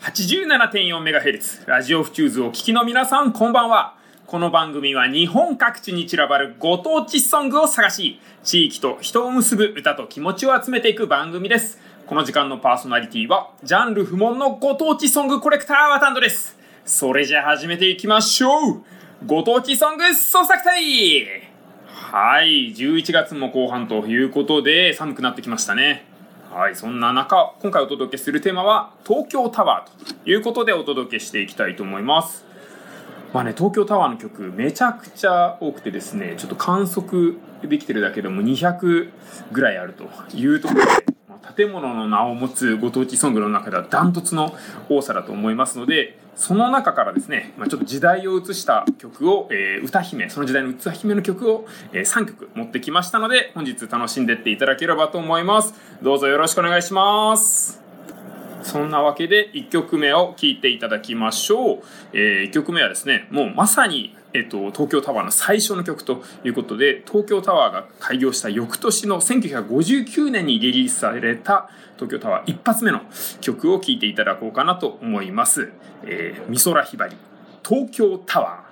87.4MHz ラジオフチューズをお聞きの皆さんこんばんは。この番組は日本各地に散らばるご当地ソングを探し地域と人を結ぶ歌と気持ちを集めていく番組です。この時間のパーソナリティはジャンル不問のご当地ソングコレクターワタンドです。それじゃ始めていきましょう。ご当地ソング捜索隊。はい11月も後半ということで寒くなってきましたね。はいそんな中今回お届けするテーマは東京タワーということでお届けしていきたいと思います。まあね東京タワーの曲めちゃくちゃ多くてですねちょっと観測できてるだけでも200ぐらいあるというところで建物の名を持つご当地ソングの中ではダントツの多さだと思いますのでその中からですね、まあ、ちょっと時代を映した曲を、えー、歌姫その時代の歌姫の曲を、えー、3曲持ってきましたので本日楽しんでっていただければと思います。どうぞよろしくお願いします。そんなわけで1曲目を聴いていただきましょう、えー、1曲目はですねもうまさにえっと、東京タワーの最初の曲ということで東京タワーが開業した翌年の1959年にリリースされた東京タワー一発目の曲を聴いていただこうかなと思います。えー、美空ひばり東京タワー